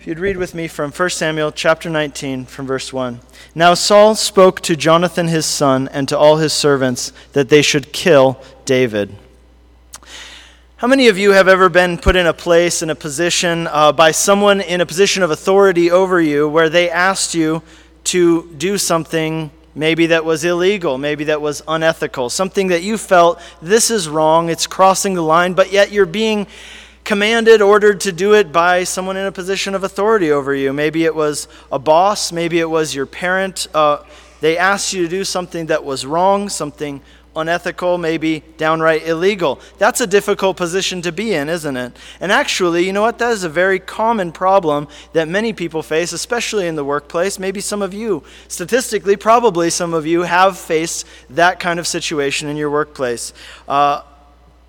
If you'd read with me from 1 Samuel chapter 19 from verse 1. Now Saul spoke to Jonathan his son and to all his servants that they should kill David. How many of you have ever been put in a place, in a position, uh, by someone in a position of authority over you where they asked you to do something maybe that was illegal, maybe that was unethical, something that you felt this is wrong, it's crossing the line, but yet you're being commanded, ordered to do it by someone in a position of authority over you. Maybe it was a boss, maybe it was your parent. Uh, they asked you to do something that was wrong, something unethical, maybe downright illegal. That's a difficult position to be in, isn't it? And actually, you know what? That is a very common problem that many people face, especially in the workplace. Maybe some of you, statistically, probably some of you have faced that kind of situation in your workplace. Uh,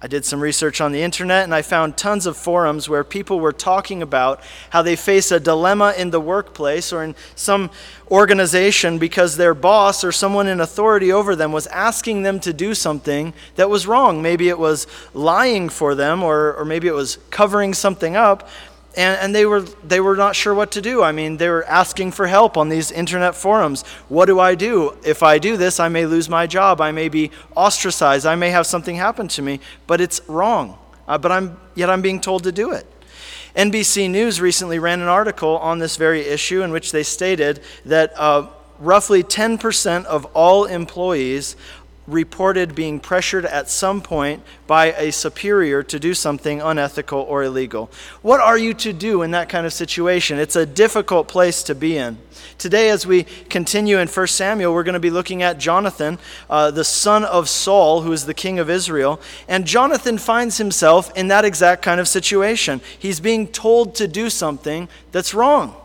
I did some research on the internet and I found tons of forums where people were talking about how they face a dilemma in the workplace or in some organization because their boss or someone in authority over them was asking them to do something that was wrong. Maybe it was lying for them or, or maybe it was covering something up and, and they, were, they were not sure what to do. I mean, they were asking for help on these internet forums. What do I do? If I do this, I may lose my job. I may be ostracized. I may have something happen to me, but it's wrong. Uh, but I'm, yet I'm being told to do it. NBC News recently ran an article on this very issue in which they stated that uh, roughly 10% of all employees reported being pressured at some point by a superior to do something unethical or illegal. What are you to do in that kind of situation? It's a difficult place to be in. Today, as we continue in 1 Samuel, we're going to be looking at Jonathan, uh, the son of Saul, who is the king of Israel. And Jonathan finds himself in that exact kind of situation. He's being told to do something that's wrong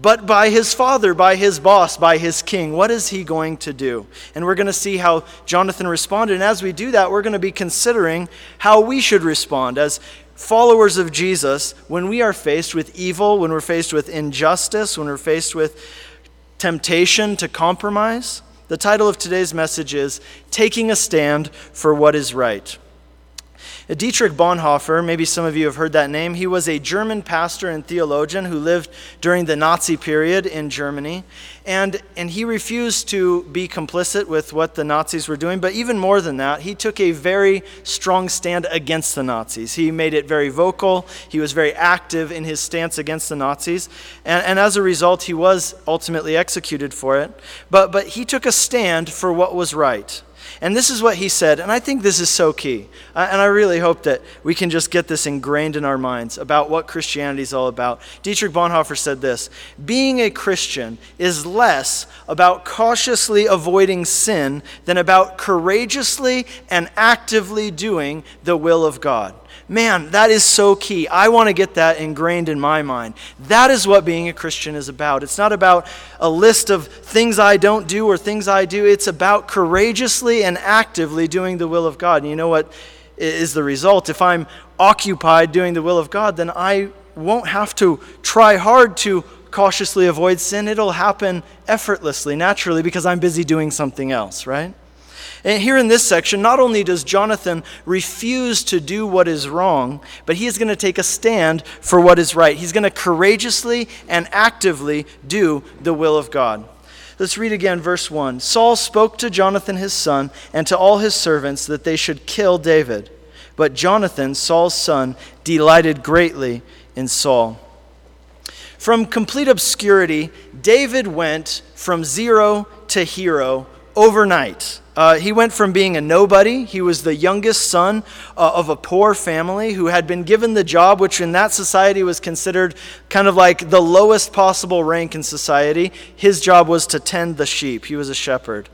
but by his father, by his boss, by his king. What is he going to do? And we're going to see how Jonathan responded. And as we do that, we're going to be considering how we should respond as followers of Jesus when we are faced with evil, when we're faced with injustice, when we're faced with temptation to compromise. The title of today's message is Taking a Stand for What is Right. Dietrich Bonhoeffer, maybe some of you have heard that name, he was a German pastor and theologian who lived during the Nazi period in Germany. And, and he refused to be complicit with what the Nazis were doing, but even more than that, he took a very strong stand against the Nazis. He made it very vocal, he was very active in his stance against the Nazis, and, and as a result, he was ultimately executed for it. But, but he took a stand for what was right. And this is what he said, and I think this is so key. And I really hope that we can just get this ingrained in our minds about what Christianity is all about. Dietrich Bonhoeffer said this Being a Christian is less about cautiously avoiding sin than about courageously and actively doing the will of God. Man, that is so key. I want to get that ingrained in my mind. That is what being a Christian is about. It's not about a list of things I don't do or things I do. It's about courageously and actively doing the will of God. And you know what is the result? If I'm occupied doing the will of God, then I won't have to try hard to cautiously avoid sin. It'll happen effortlessly, naturally, because I'm busy doing something else, right? And here in this section, not only does Jonathan refuse to do what is wrong, but he is going to take a stand for what is right. He's going to courageously and actively do the will of God. Let's read again verse 1. Saul spoke to Jonathan his son and to all his servants that they should kill David. But Jonathan, Saul's son, delighted greatly in Saul. From complete obscurity, David went from zero to hero overnight. Uh, he went from being a nobody, he was the youngest son uh, of a poor family who had been given the job, which in that society was considered kind of like the lowest possible rank in society. His job was to tend the sheep, he was a shepherd.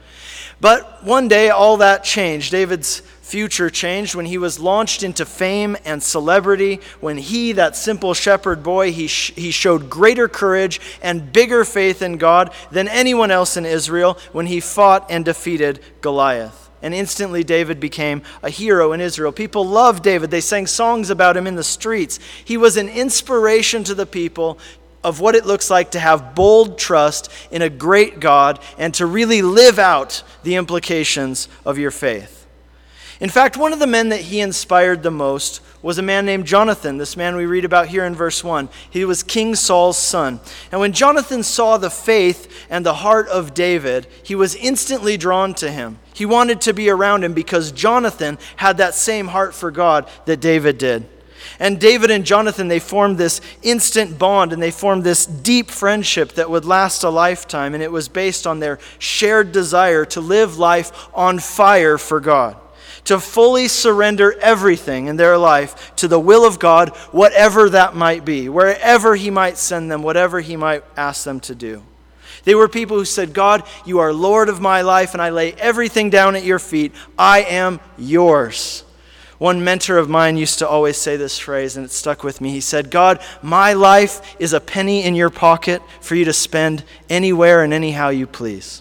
But one day, all that changed. David's future changed when he was launched into fame and celebrity, when he, that simple shepherd boy, he, sh- he showed greater courage and bigger faith in God than anyone else in Israel when he fought and defeated Goliath. And instantly, David became a hero in Israel. People loved David. They sang songs about him in the streets. He was an inspiration to the people of what it looks like to have bold trust in a great God and to really live out the implications of your faith. In fact, one of the men that he inspired the most was a man named Jonathan, this man we read about here in verse 1. He was King Saul's son. And when Jonathan saw the faith and the heart of David, he was instantly drawn to him. He wanted to be around him because Jonathan had that same heart for God that David did. And David and Jonathan, they formed this instant bond and they formed this deep friendship that would last a lifetime. And it was based on their shared desire to live life on fire for God to fully surrender everything in their life to the will of God, whatever that might be, wherever He might send them, whatever He might ask them to do. They were people who said, God, you are Lord of my life, and I lay everything down at your feet. I am yours. One mentor of mine used to always say this phrase, and it stuck with me. He said, God, my life is a penny in your pocket for you to spend anywhere and anyhow you please.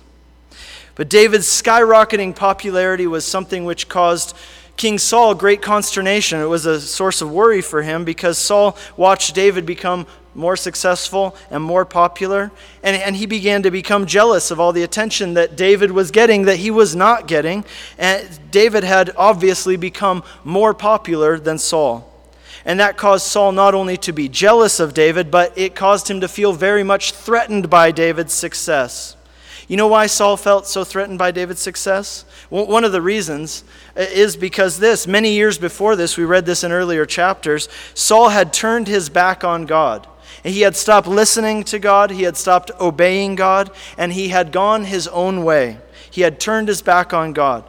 But David's skyrocketing popularity was something which caused King Saul great consternation. It was a source of worry for him because Saul watched David become more successful and more popular. And, and he began to become jealous of all the attention that David was getting that he was not getting. And David had obviously become more popular than Saul. And that caused Saul not only to be jealous of David, but it caused him to feel very much threatened by David's success. You know why Saul felt so threatened by David's success? One of the reasons is because this, many years before this, we read this in earlier chapters, Saul had turned his back on God. He had stopped listening to God, he had stopped obeying God, and he had gone his own way. He had turned his back on God.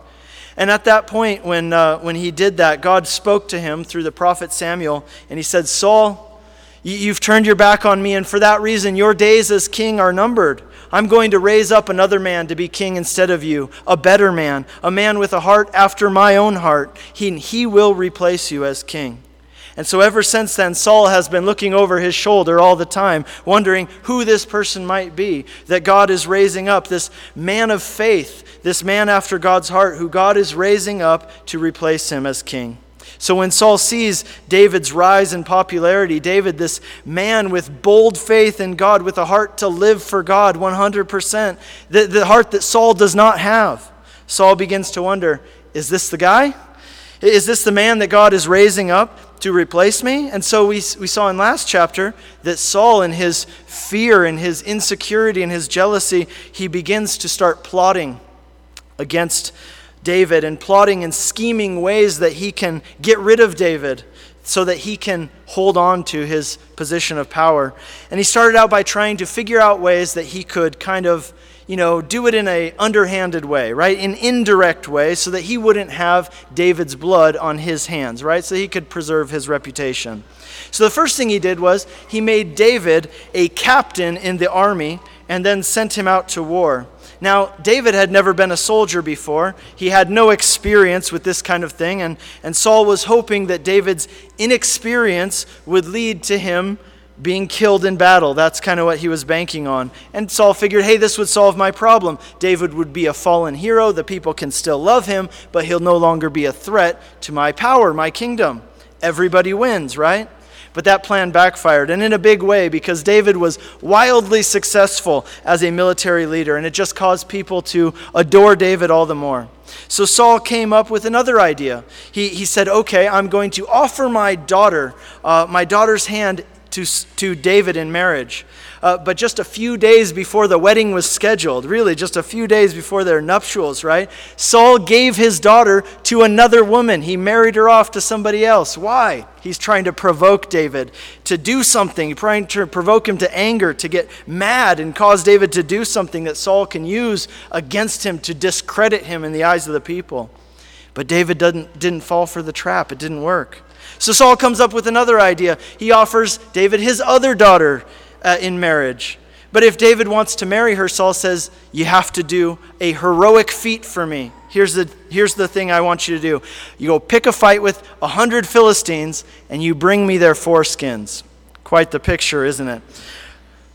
And at that point, when, uh, when he did that, God spoke to him through the prophet Samuel, and he said, Saul, You've turned your back on me, and for that reason, your days as king are numbered. I'm going to raise up another man to be king instead of you, a better man, a man with a heart after my own heart. He, he will replace you as king. And so, ever since then, Saul has been looking over his shoulder all the time, wondering who this person might be that God is raising up, this man of faith, this man after God's heart, who God is raising up to replace him as king. So when Saul sees David's rise in popularity, David, this man with bold faith in God, with a heart to live for God 100%, the, the heart that Saul does not have, Saul begins to wonder is this the guy? Is this the man that God is raising up to replace me? And so we, we saw in last chapter that Saul, in his fear and his insecurity and his jealousy, he begins to start plotting against David and plotting and scheming ways that he can get rid of David so that he can hold on to his position of power. And he started out by trying to figure out ways that he could kind of, you know, do it in a underhanded way, right? An indirect way so that he wouldn't have David's blood on his hands, right? So he could preserve his reputation. So the first thing he did was he made David a captain in the army and then sent him out to war. Now, David had never been a soldier before. He had no experience with this kind of thing, and, and Saul was hoping that David's inexperience would lead to him being killed in battle. That's kind of what he was banking on. And Saul figured, hey, this would solve my problem. David would be a fallen hero. The people can still love him, but he'll no longer be a threat to my power, my kingdom. Everybody wins, right? But that plan backfired, and in a big way, because David was wildly successful as a military leader, and it just caused people to adore David all the more. So Saul came up with another idea. He, he said, Okay, I'm going to offer my daughter, uh, my daughter's hand to, to David in marriage. Uh, but just a few days before the wedding was scheduled, really just a few days before their nuptials, right? Saul gave his daughter to another woman. He married her off to somebody else. Why? He's trying to provoke David to do something, trying to provoke him to anger, to get mad and cause David to do something that Saul can use against him to discredit him in the eyes of the people. But David didn't, didn't fall for the trap, it didn't work. So Saul comes up with another idea. He offers David his other daughter uh, in marriage. But if David wants to marry her, Saul says, You have to do a heroic feat for me. Here's the, here's the thing I want you to do you go pick a fight with a hundred Philistines, and you bring me their foreskins. Quite the picture, isn't it?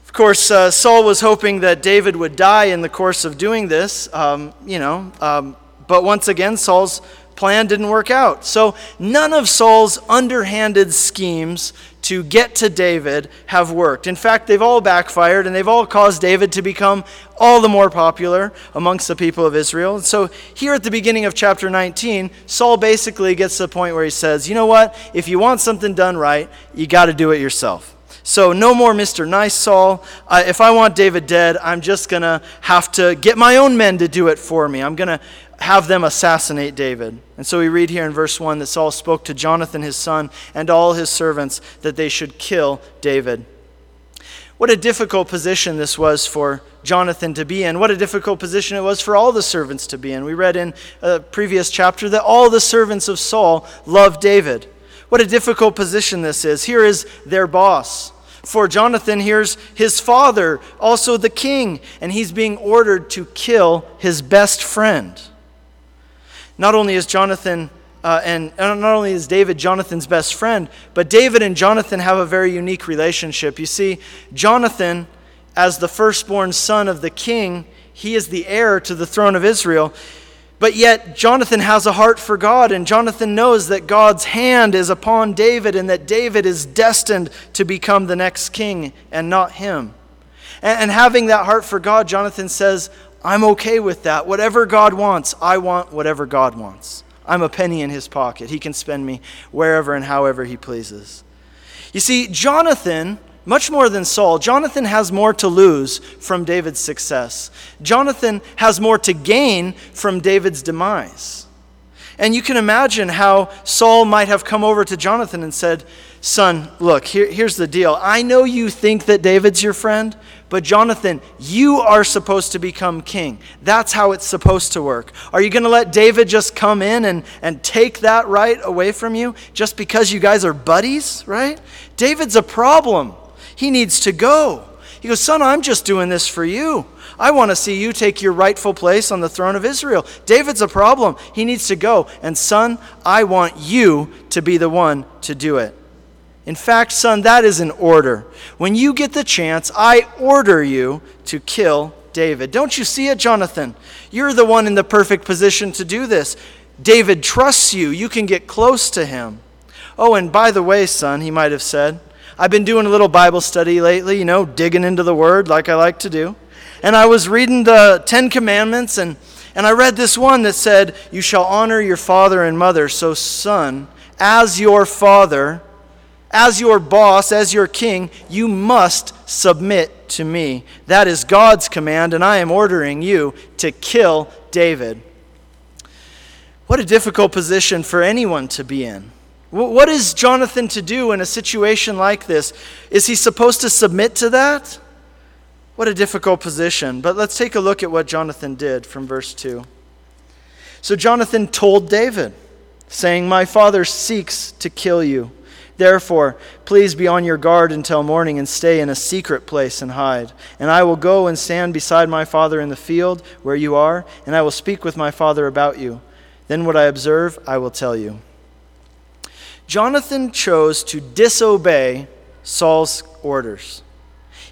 Of course, uh, Saul was hoping that David would die in the course of doing this, um, you know. Um, but once again, Saul's plan didn't work out. So none of Saul's underhanded schemes to get to David have worked. In fact, they've all backfired and they've all caused David to become all the more popular amongst the people of Israel. And so here at the beginning of chapter 19, Saul basically gets to the point where he says, You know what? If you want something done right, you got to do it yourself. So, no more Mr. Nice Saul. Uh, if I want David dead, I'm just going to have to get my own men to do it for me. I'm going to have them assassinate David. And so we read here in verse 1 that Saul spoke to Jonathan his son and all his servants that they should kill David. What a difficult position this was for Jonathan to be in. What a difficult position it was for all the servants to be in. We read in a previous chapter that all the servants of Saul loved David. What a difficult position this is. Here is their boss. For Jonathan, here's his father, also the king, and he's being ordered to kill his best friend. Not only is Jonathan uh, and not only is David Jonathan's best friend, but David and Jonathan have a very unique relationship. You see, Jonathan, as the firstborn son of the king, he is the heir to the throne of Israel. But yet, Jonathan has a heart for God, and Jonathan knows that God's hand is upon David and that David is destined to become the next king and not him. And, and having that heart for God, Jonathan says, I'm okay with that. Whatever God wants, I want whatever God wants. I'm a penny in his pocket. He can spend me wherever and however he pleases. You see, Jonathan, much more than Saul, Jonathan has more to lose from David's success. Jonathan has more to gain from David's demise. And you can imagine how Saul might have come over to Jonathan and said, Son, look, here, here's the deal. I know you think that David's your friend, but Jonathan, you are supposed to become king. That's how it's supposed to work. Are you going to let David just come in and, and take that right away from you just because you guys are buddies, right? David's a problem. He needs to go. He goes, Son, I'm just doing this for you. I want to see you take your rightful place on the throne of Israel. David's a problem. He needs to go. And, son, I want you to be the one to do it. In fact, son, that is an order. When you get the chance, I order you to kill David. Don't you see it, Jonathan? You're the one in the perfect position to do this. David trusts you. You can get close to him. Oh, and by the way, son, he might have said, I've been doing a little Bible study lately, you know, digging into the Word like I like to do. And I was reading the Ten Commandments, and, and I read this one that said, You shall honor your father and mother. So, son, as your father, as your boss, as your king, you must submit to me. That is God's command, and I am ordering you to kill David. What a difficult position for anyone to be in. What is Jonathan to do in a situation like this? Is he supposed to submit to that? What a difficult position. But let's take a look at what Jonathan did from verse 2. So Jonathan told David, saying, My father seeks to kill you. Therefore, please be on your guard until morning and stay in a secret place and hide. And I will go and stand beside my father in the field where you are, and I will speak with my father about you. Then what I observe, I will tell you. Jonathan chose to disobey Saul's orders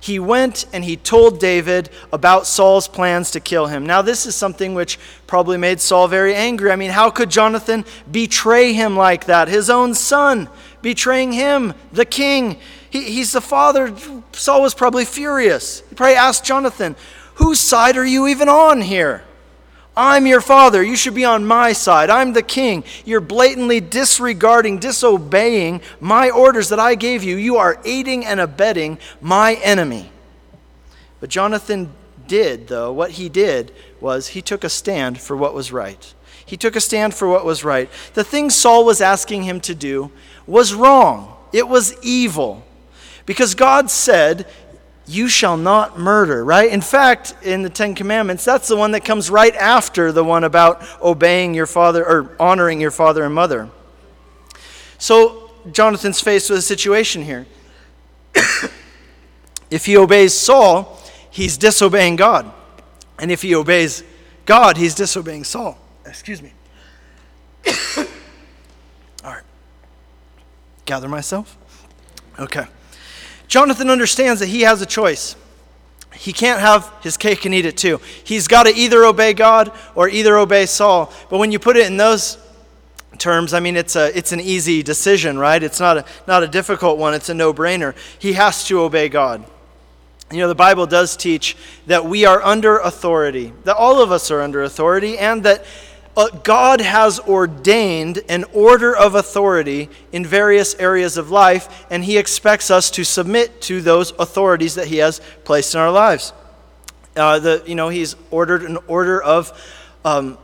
he went and he told David about Saul's plans to kill him. Now, this is something which probably made Saul very angry. I mean, how could Jonathan betray him like that? His own son betraying him, the king. He, he's the father. Saul was probably furious. He probably asked Jonathan, Whose side are you even on here? I'm your father. You should be on my side. I'm the king. You're blatantly disregarding, disobeying my orders that I gave you. You are aiding and abetting my enemy. But Jonathan did, though, what he did was he took a stand for what was right. He took a stand for what was right. The thing Saul was asking him to do was wrong, it was evil. Because God said, you shall not murder, right? In fact, in the Ten Commandments, that's the one that comes right after the one about obeying your father or honoring your father and mother. So, Jonathan's faced with a situation here. if he obeys Saul, he's disobeying God. And if he obeys God, he's disobeying Saul. Excuse me. All right. Gather myself. Okay. Jonathan understands that he has a choice. He can't have his cake and eat it too. He's got to either obey God or either obey Saul. But when you put it in those terms, I mean, it's, a, it's an easy decision, right? It's not a, not a difficult one, it's a no brainer. He has to obey God. You know, the Bible does teach that we are under authority, that all of us are under authority, and that God has ordained an order of authority in various areas of life, and He expects us to submit to those authorities that He has placed in our lives. Uh, the, you know, He's ordered an order of um,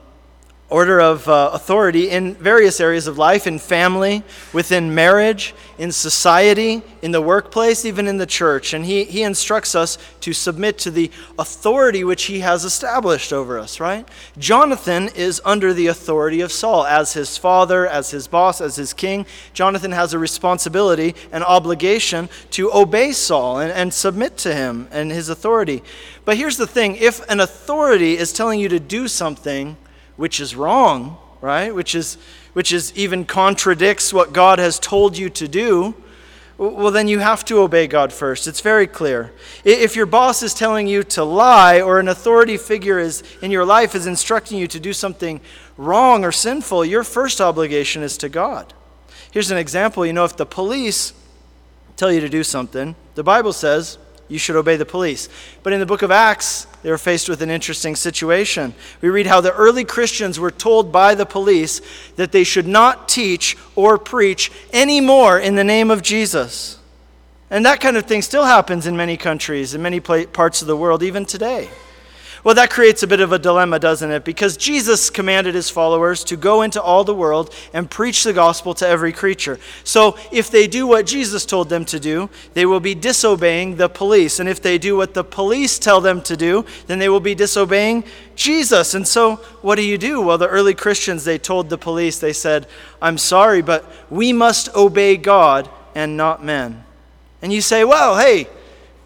order of uh, authority in various areas of life in family, within marriage, in society, in the workplace, even in the church. And he, he instructs us to submit to the authority which he has established over us, right? Jonathan is under the authority of Saul as his father, as his boss, as his king. Jonathan has a responsibility and obligation to obey Saul and, and submit to him and his authority. But here's the thing if an authority is telling you to do something, which is wrong, right? Which is which is even contradicts what God has told you to do, well then you have to obey God first. It's very clear. If your boss is telling you to lie or an authority figure is in your life is instructing you to do something wrong or sinful, your first obligation is to God. Here's an example, you know if the police tell you to do something, the Bible says you should obey the police. But in the book of Acts, they were faced with an interesting situation. We read how the early Christians were told by the police that they should not teach or preach anymore in the name of Jesus. And that kind of thing still happens in many countries, in many parts of the world, even today. Well, that creates a bit of a dilemma, doesn't it? Because Jesus commanded his followers to go into all the world and preach the gospel to every creature. So if they do what Jesus told them to do, they will be disobeying the police. And if they do what the police tell them to do, then they will be disobeying Jesus. And so what do you do? Well, the early Christians, they told the police, they said, I'm sorry, but we must obey God and not men. And you say, well, hey,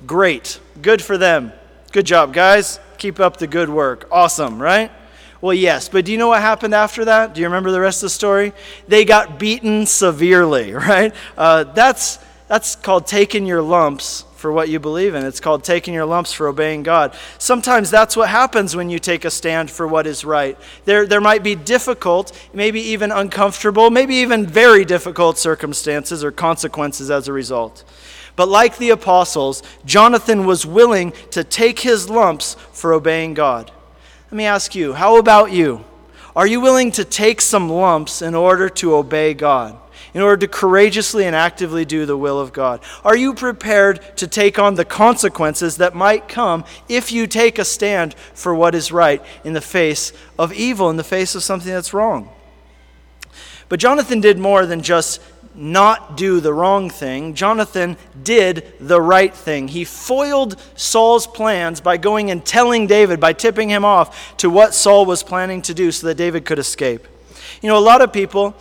great. Good for them. Good job, guys. Keep up the good work. Awesome, right? Well, yes, but do you know what happened after that? Do you remember the rest of the story? They got beaten severely, right? Uh, that's, that's called taking your lumps for what you believe in. It's called taking your lumps for obeying God. Sometimes that's what happens when you take a stand for what is right. There, there might be difficult, maybe even uncomfortable, maybe even very difficult circumstances or consequences as a result. But like the apostles, Jonathan was willing to take his lumps for obeying God. Let me ask you, how about you? Are you willing to take some lumps in order to obey God? In order to courageously and actively do the will of God? Are you prepared to take on the consequences that might come if you take a stand for what is right in the face of evil, in the face of something that's wrong? But Jonathan did more than just not do the wrong thing. Jonathan did the right thing. He foiled Saul's plans by going and telling David, by tipping him off to what Saul was planning to do so that David could escape. You know, a lot of people,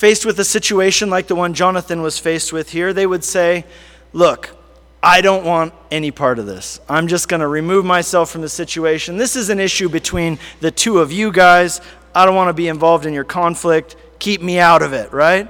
faced with a situation like the one Jonathan was faced with here, they would say, Look, I don't want any part of this. I'm just going to remove myself from the situation. This is an issue between the two of you guys. I don't want to be involved in your conflict. Keep me out of it, right?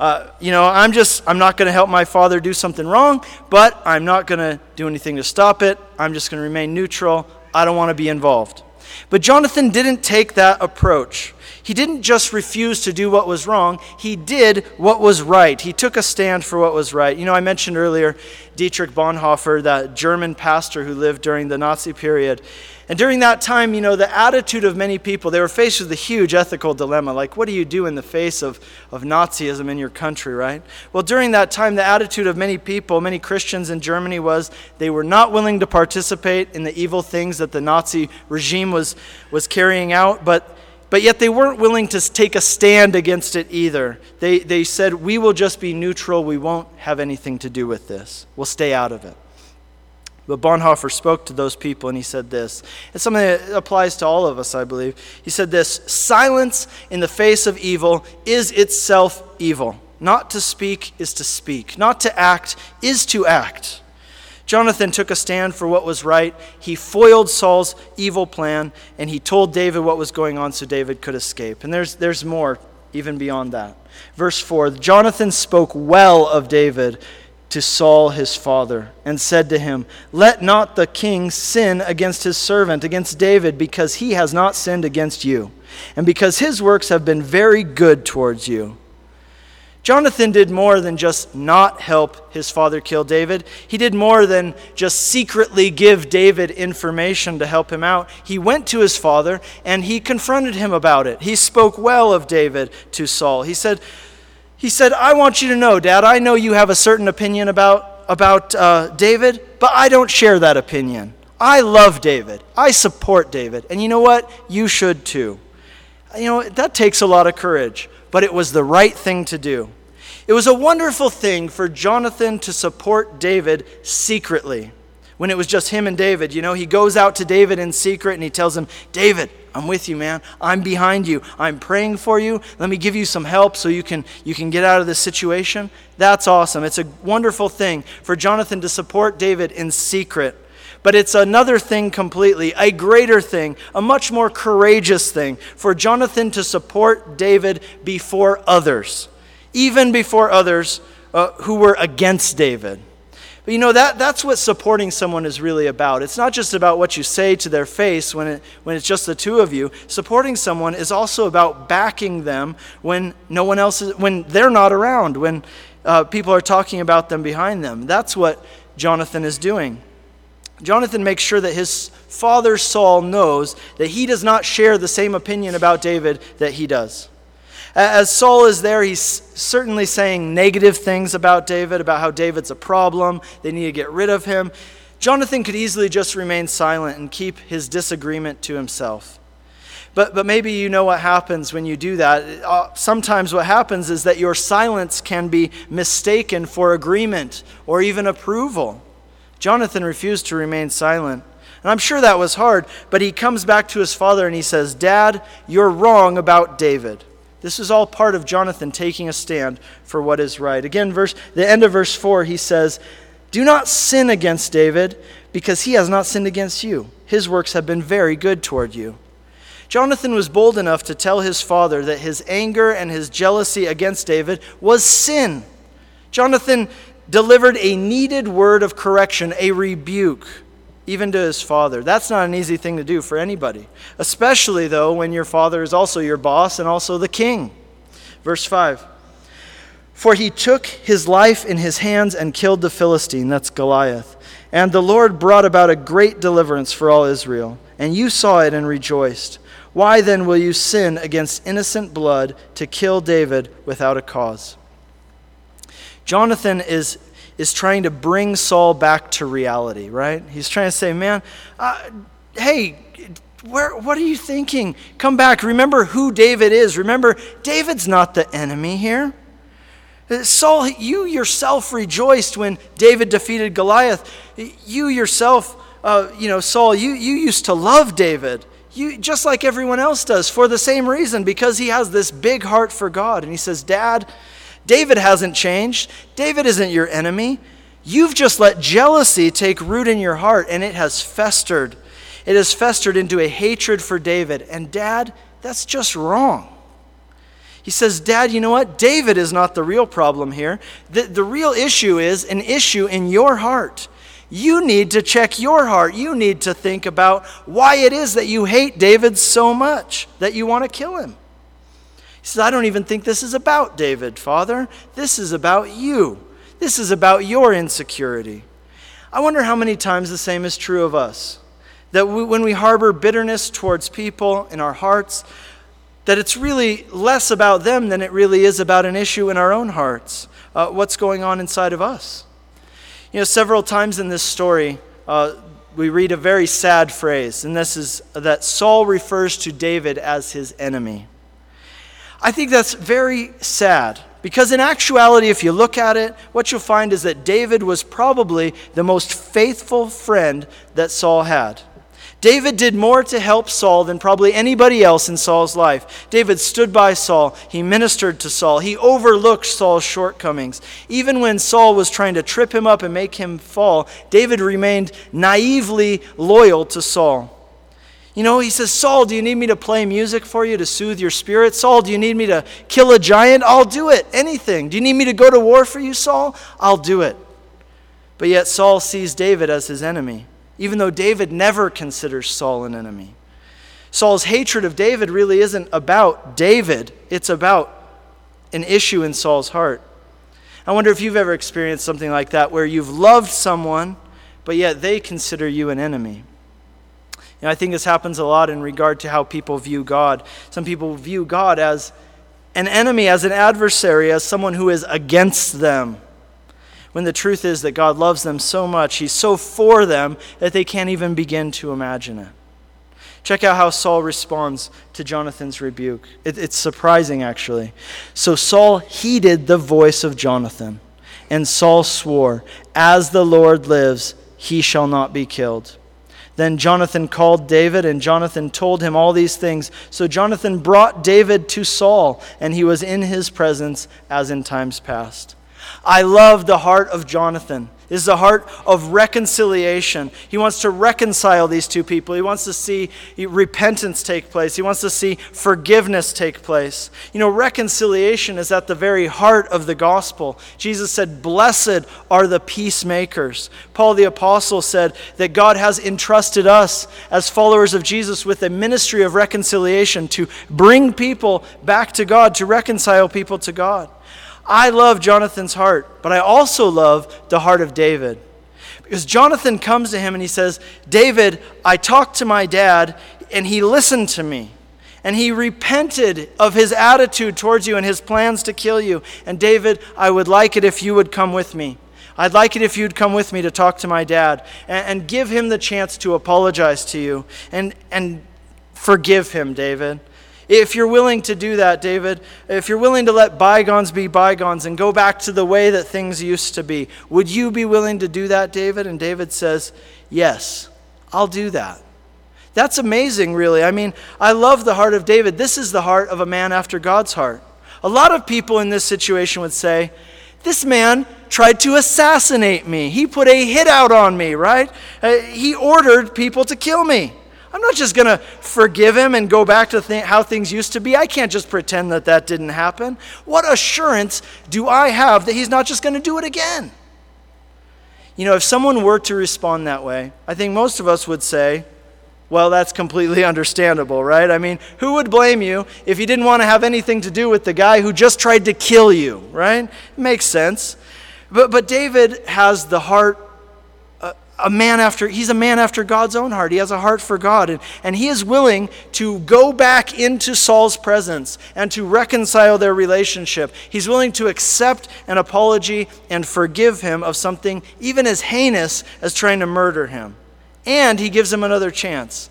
Uh, you know, I'm just, I'm not going to help my father do something wrong, but I'm not going to do anything to stop it. I'm just going to remain neutral. I don't want to be involved. But Jonathan didn't take that approach. He didn't just refuse to do what was wrong, he did what was right. He took a stand for what was right. You know, I mentioned earlier Dietrich Bonhoeffer, that German pastor who lived during the Nazi period. And during that time, you know, the attitude of many people, they were faced with a huge ethical dilemma. Like, what do you do in the face of, of Nazism in your country, right? Well, during that time, the attitude of many people, many Christians in Germany, was they were not willing to participate in the evil things that the Nazi regime was, was carrying out, but but yet they weren't willing to take a stand against it either. They, they said, We will just be neutral. We won't have anything to do with this. We'll stay out of it. But Bonhoeffer spoke to those people and he said this. It's something that applies to all of us, I believe. He said this Silence in the face of evil is itself evil. Not to speak is to speak, not to act is to act. Jonathan took a stand for what was right. He foiled Saul's evil plan and he told David what was going on so David could escape. And there's, there's more even beyond that. Verse 4 Jonathan spoke well of David to Saul his father and said to him, Let not the king sin against his servant, against David, because he has not sinned against you, and because his works have been very good towards you. Jonathan did more than just not help his father kill David. He did more than just secretly give David information to help him out. He went to his father and he confronted him about it. He spoke well of David to Saul. He said, he said, I want you to know, Dad, I know you have a certain opinion about, about uh, David, but I don't share that opinion. I love David. I support David. And you know what? You should too. You know, that takes a lot of courage, but it was the right thing to do. It was a wonderful thing for Jonathan to support David secretly when it was just him and David. You know, he goes out to David in secret and he tells him, David, I'm with you, man. I'm behind you. I'm praying for you. Let me give you some help so you can, you can get out of this situation. That's awesome. It's a wonderful thing for Jonathan to support David in secret. But it's another thing completely, a greater thing, a much more courageous thing for Jonathan to support David before others, even before others uh, who were against David. But you know, that, that's what supporting someone is really about. It's not just about what you say to their face when, it, when it's just the two of you. Supporting someone is also about backing them when no one else is, when they're not around, when uh, people are talking about them behind them. That's what Jonathan is doing. Jonathan makes sure that his father Saul knows that he does not share the same opinion about David that he does. As Saul is there, he's certainly saying negative things about David, about how David's a problem, they need to get rid of him. Jonathan could easily just remain silent and keep his disagreement to himself. But, but maybe you know what happens when you do that. Uh, sometimes what happens is that your silence can be mistaken for agreement or even approval. Jonathan refused to remain silent. And I'm sure that was hard, but he comes back to his father and he says, Dad, you're wrong about David. This is all part of Jonathan taking a stand for what is right. Again, verse the end of verse 4, he says, "Do not sin against David, because he has not sinned against you. His works have been very good toward you." Jonathan was bold enough to tell his father that his anger and his jealousy against David was sin. Jonathan delivered a needed word of correction, a rebuke even to his father. That's not an easy thing to do for anybody, especially though when your father is also your boss and also the king. Verse 5 For he took his life in his hands and killed the Philistine, that's Goliath. And the Lord brought about a great deliverance for all Israel, and you saw it and rejoiced. Why then will you sin against innocent blood to kill David without a cause? Jonathan is is trying to bring Saul back to reality, right? He's trying to say, man, uh, hey, where, what are you thinking? Come back. Remember who David is. Remember, David's not the enemy here. Saul, you yourself rejoiced when David defeated Goliath. You yourself, uh, you know, Saul, you, you used to love David. You, just like everyone else does, for the same reason, because he has this big heart for God. And he says, Dad, David hasn't changed. David isn't your enemy. You've just let jealousy take root in your heart, and it has festered. It has festered into a hatred for David. And, Dad, that's just wrong. He says, Dad, you know what? David is not the real problem here. The, the real issue is an issue in your heart. You need to check your heart. You need to think about why it is that you hate David so much that you want to kill him. He says, I don't even think this is about David, Father. This is about you. This is about your insecurity. I wonder how many times the same is true of us. That we, when we harbor bitterness towards people in our hearts, that it's really less about them than it really is about an issue in our own hearts. Uh, what's going on inside of us? You know, several times in this story, uh, we read a very sad phrase, and this is that Saul refers to David as his enemy. I think that's very sad because, in actuality, if you look at it, what you'll find is that David was probably the most faithful friend that Saul had. David did more to help Saul than probably anybody else in Saul's life. David stood by Saul. He ministered to Saul. He overlooked Saul's shortcomings. Even when Saul was trying to trip him up and make him fall, David remained naively loyal to Saul. You know, he says, Saul, do you need me to play music for you to soothe your spirit? Saul, do you need me to kill a giant? I'll do it. Anything. Do you need me to go to war for you, Saul? I'll do it. But yet Saul sees David as his enemy, even though David never considers Saul an enemy. Saul's hatred of David really isn't about David, it's about an issue in Saul's heart. I wonder if you've ever experienced something like that where you've loved someone, but yet they consider you an enemy. You know, I think this happens a lot in regard to how people view God. Some people view God as an enemy, as an adversary, as someone who is against them. When the truth is that God loves them so much, He's so for them that they can't even begin to imagine it. Check out how Saul responds to Jonathan's rebuke. It, it's surprising, actually. So Saul heeded the voice of Jonathan, and Saul swore, As the Lord lives, he shall not be killed. Then Jonathan called David, and Jonathan told him all these things. So Jonathan brought David to Saul, and he was in his presence as in times past. I love the heart of Jonathan is the heart of reconciliation. He wants to reconcile these two people. He wants to see repentance take place. He wants to see forgiveness take place. You know, reconciliation is at the very heart of the gospel. Jesus said, Blessed are the peacemakers. Paul the Apostle said that God has entrusted us as followers of Jesus with a ministry of reconciliation to bring people back to God, to reconcile people to God. I love Jonathan's heart, but I also love the heart of David. Because Jonathan comes to him and he says, David, I talked to my dad and he listened to me. And he repented of his attitude towards you and his plans to kill you. And David, I would like it if you would come with me. I'd like it if you'd come with me to talk to my dad and, and give him the chance to apologize to you and, and forgive him, David. If you're willing to do that, David, if you're willing to let bygones be bygones and go back to the way that things used to be, would you be willing to do that, David? And David says, Yes, I'll do that. That's amazing, really. I mean, I love the heart of David. This is the heart of a man after God's heart. A lot of people in this situation would say, This man tried to assassinate me. He put a hit out on me, right? Uh, he ordered people to kill me. I'm not just going to forgive him and go back to th- how things used to be. I can't just pretend that that didn't happen. What assurance do I have that he's not just going to do it again? You know, if someone were to respond that way, I think most of us would say, well, that's completely understandable, right? I mean, who would blame you if you didn't want to have anything to do with the guy who just tried to kill you, right? It makes sense. But, but David has the heart a man after he's a man after God's own heart. He has a heart for God and, and he is willing to go back into Saul's presence and to reconcile their relationship. He's willing to accept an apology and forgive him of something even as heinous as trying to murder him. And he gives him another chance.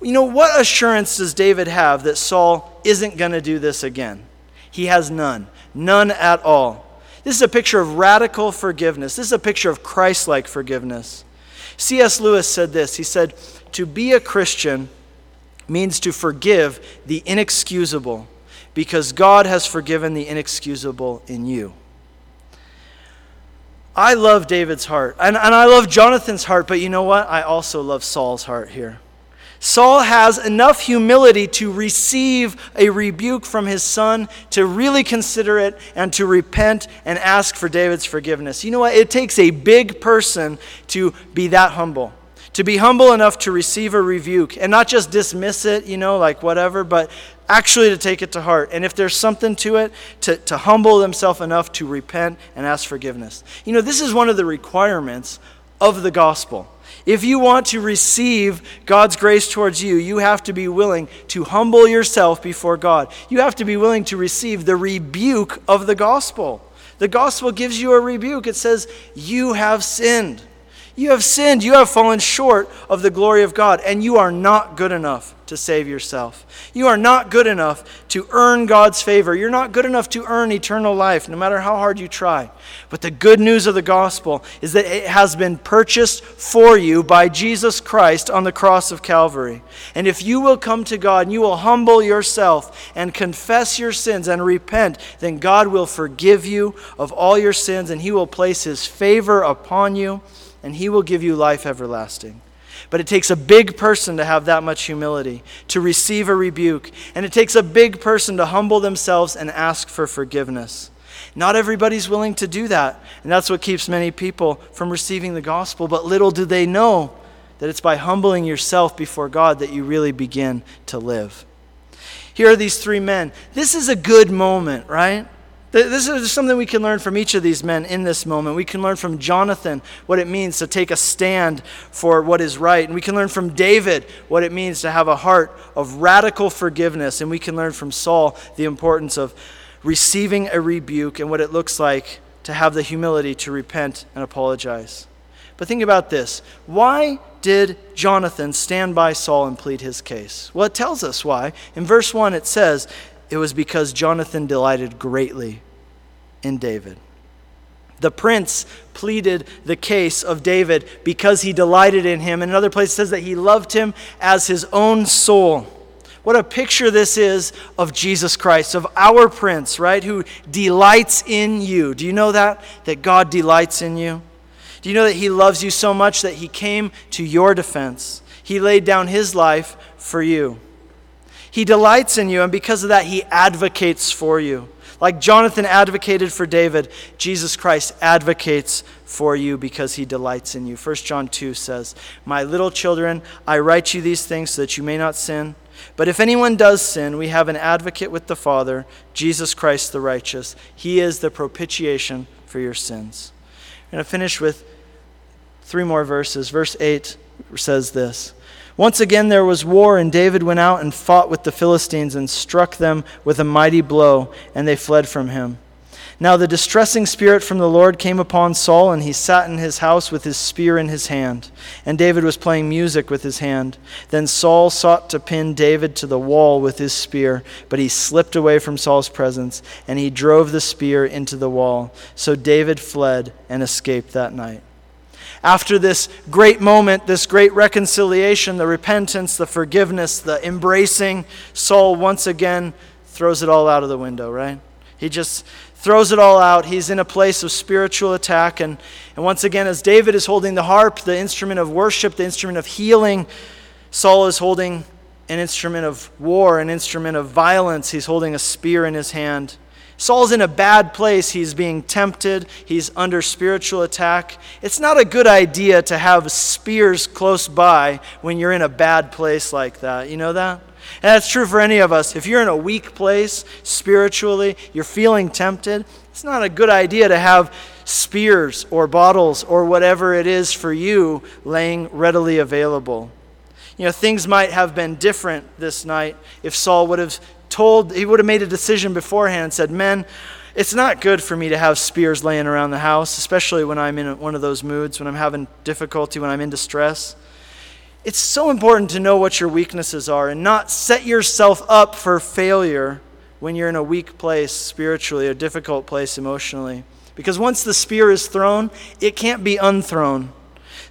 You know, what assurance does David have that Saul isn't going to do this again? He has none. None at all. This is a picture of radical forgiveness. This is a picture of Christ like forgiveness. C.S. Lewis said this He said, To be a Christian means to forgive the inexcusable because God has forgiven the inexcusable in you. I love David's heart, and, and I love Jonathan's heart, but you know what? I also love Saul's heart here. Saul has enough humility to receive a rebuke from his son, to really consider it, and to repent and ask for David's forgiveness. You know what? It takes a big person to be that humble. To be humble enough to receive a rebuke and not just dismiss it, you know, like whatever, but actually to take it to heart. And if there's something to it, to, to humble himself enough to repent and ask forgiveness. You know, this is one of the requirements of the gospel. If you want to receive God's grace towards you, you have to be willing to humble yourself before God. You have to be willing to receive the rebuke of the gospel. The gospel gives you a rebuke. It says, You have sinned. You have sinned. You have fallen short of the glory of God, and you are not good enough to save yourself. You are not good enough to earn God's favor. You're not good enough to earn eternal life, no matter how hard you try. But the good news of the gospel is that it has been purchased for you by Jesus Christ on the cross of Calvary. And if you will come to God and you will humble yourself and confess your sins and repent, then God will forgive you of all your sins and He will place His favor upon you and He will give you life everlasting. But it takes a big person to have that much humility, to receive a rebuke. And it takes a big person to humble themselves and ask for forgiveness. Not everybody's willing to do that. And that's what keeps many people from receiving the gospel. But little do they know that it's by humbling yourself before God that you really begin to live. Here are these three men. This is a good moment, right? This is something we can learn from each of these men in this moment. We can learn from Jonathan what it means to take a stand for what is right. And we can learn from David what it means to have a heart of radical forgiveness. And we can learn from Saul the importance of receiving a rebuke and what it looks like to have the humility to repent and apologize. But think about this why did Jonathan stand by Saul and plead his case? Well, it tells us why. In verse 1, it says, It was because Jonathan delighted greatly in David. The prince pleaded the case of David because he delighted in him. And another place, says that he loved him as his own soul. What a picture this is of Jesus Christ, of our prince, right? Who delights in you. Do you know that? That God delights in you? Do you know that He loves you so much that He came to your defense? He laid down His life for you. He delights in you, and because of that, He advocates for you. Like Jonathan advocated for David, Jesus Christ advocates for you because he delights in you. 1 John 2 says, My little children, I write you these things so that you may not sin. But if anyone does sin, we have an advocate with the Father, Jesus Christ the righteous. He is the propitiation for your sins. I'm going to finish with three more verses. Verse 8 says this Once again there was war, and David went out and fought with the Philistines and struck them with a mighty blow, and they fled from him. Now the distressing spirit from the Lord came upon Saul, and he sat in his house with his spear in his hand. And David was playing music with his hand. Then Saul sought to pin David to the wall with his spear, but he slipped away from Saul's presence, and he drove the spear into the wall. So David fled and escaped that night. After this great moment, this great reconciliation, the repentance, the forgiveness, the embracing, Saul once again throws it all out of the window, right? He just throws it all out. He's in a place of spiritual attack. And, and once again, as David is holding the harp, the instrument of worship, the instrument of healing, Saul is holding an instrument of war, an instrument of violence. He's holding a spear in his hand. Saul's in a bad place. He's being tempted. He's under spiritual attack. It's not a good idea to have spears close by when you're in a bad place like that. You know that? And that's true for any of us. If you're in a weak place spiritually, you're feeling tempted, it's not a good idea to have spears or bottles or whatever it is for you laying readily available. You know, things might have been different this night if Saul would have told, he would have made a decision beforehand and said, Men, it's not good for me to have spears laying around the house, especially when I'm in one of those moods, when I'm having difficulty, when I'm in distress. It's so important to know what your weaknesses are and not set yourself up for failure when you're in a weak place spiritually, a difficult place emotionally. Because once the spear is thrown, it can't be unthrown.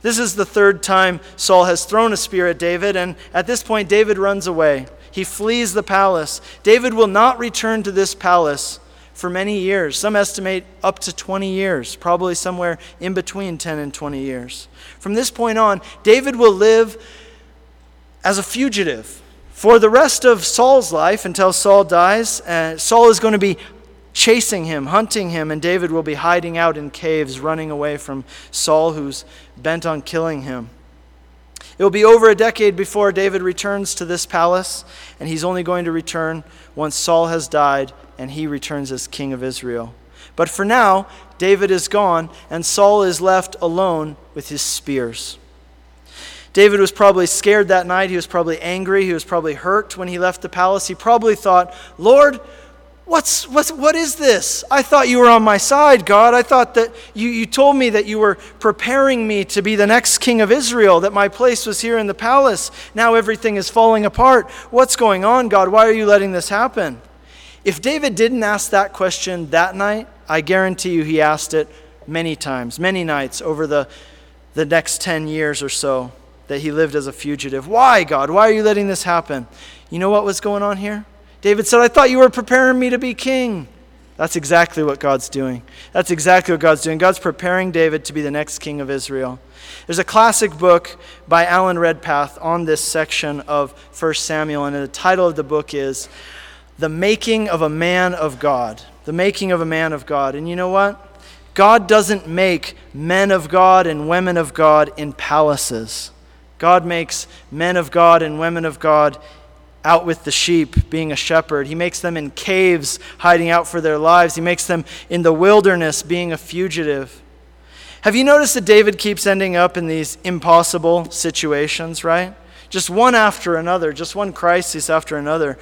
This is the third time Saul has thrown a spear at David, and at this point, David runs away. He flees the palace. David will not return to this palace for many years. Some estimate up to 20 years, probably somewhere in between 10 and 20 years. From this point on, David will live as a fugitive for the rest of Saul's life until Saul dies. Uh, Saul is going to be chasing him, hunting him, and David will be hiding out in caves, running away from Saul, who's bent on killing him. It will be over a decade before David returns to this palace, and he's only going to return once Saul has died and he returns as king of Israel. But for now, David is gone, and Saul is left alone with his spears. David was probably scared that night. He was probably angry. He was probably hurt when he left the palace. He probably thought, Lord, What's, what's, what is this? I thought you were on my side, God. I thought that you, you told me that you were preparing me to be the next king of Israel, that my place was here in the palace. Now everything is falling apart. What's going on, God? Why are you letting this happen? If David didn't ask that question that night, I guarantee you he asked it many times, many nights over the, the next 10 years or so that he lived as a fugitive. Why, God? Why are you letting this happen? You know what was going on here? David said, I thought you were preparing me to be king. That's exactly what God's doing. That's exactly what God's doing. God's preparing David to be the next king of Israel. There's a classic book by Alan Redpath on this section of 1 Samuel, and the title of the book is The Making of a Man of God. the making of a man of God. And you know what? God doesn't make men of God and women of God in palaces. God makes men of God and women of God out with the sheep, being a shepherd. He makes them in caves, hiding out for their lives. He makes them in the wilderness, being a fugitive. Have you noticed that David keeps ending up in these impossible situations, right? Just one after another, just one crisis after another.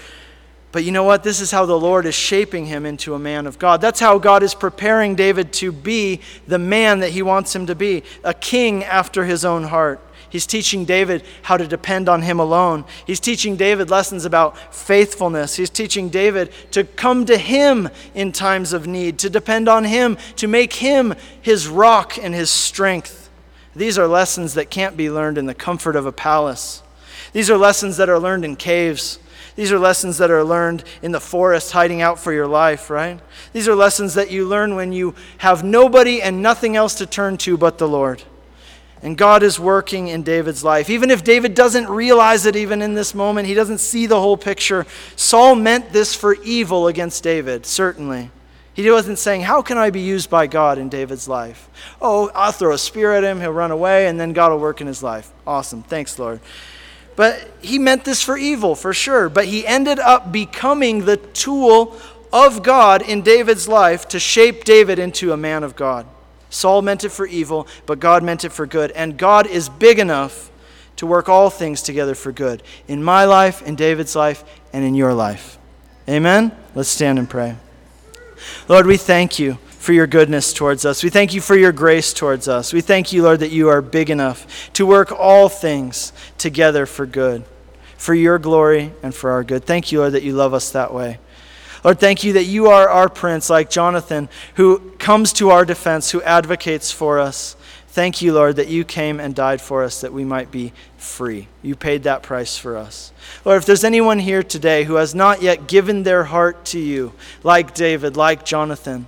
But you know what? This is how the Lord is shaping him into a man of God. That's how God is preparing David to be the man that he wants him to be, a king after his own heart. He's teaching David how to depend on him alone. He's teaching David lessons about faithfulness. He's teaching David to come to him in times of need, to depend on him, to make him his rock and his strength. These are lessons that can't be learned in the comfort of a palace. These are lessons that are learned in caves. These are lessons that are learned in the forest, hiding out for your life, right? These are lessons that you learn when you have nobody and nothing else to turn to but the Lord. And God is working in David's life. Even if David doesn't realize it, even in this moment, he doesn't see the whole picture. Saul meant this for evil against David, certainly. He wasn't saying, How can I be used by God in David's life? Oh, I'll throw a spear at him, he'll run away, and then God will work in his life. Awesome. Thanks, Lord. But he meant this for evil, for sure. But he ended up becoming the tool of God in David's life to shape David into a man of God. Saul meant it for evil, but God meant it for good. And God is big enough to work all things together for good in my life, in David's life, and in your life. Amen? Let's stand and pray. Lord, we thank you for your goodness towards us. We thank you for your grace towards us. We thank you, Lord, that you are big enough to work all things together for good, for your glory and for our good. Thank you, Lord, that you love us that way. Lord, thank you that you are our prince, like Jonathan, who comes to our defense, who advocates for us. Thank you, Lord, that you came and died for us that we might be free. You paid that price for us. Lord, if there's anyone here today who has not yet given their heart to you, like David, like Jonathan,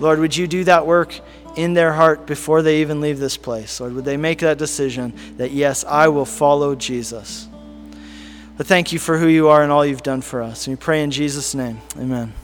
Lord, would you do that work in their heart before they even leave this place? Lord, would they make that decision that, yes, I will follow Jesus? But thank you for who you are and all you've done for us. And we pray in Jesus' name. Amen.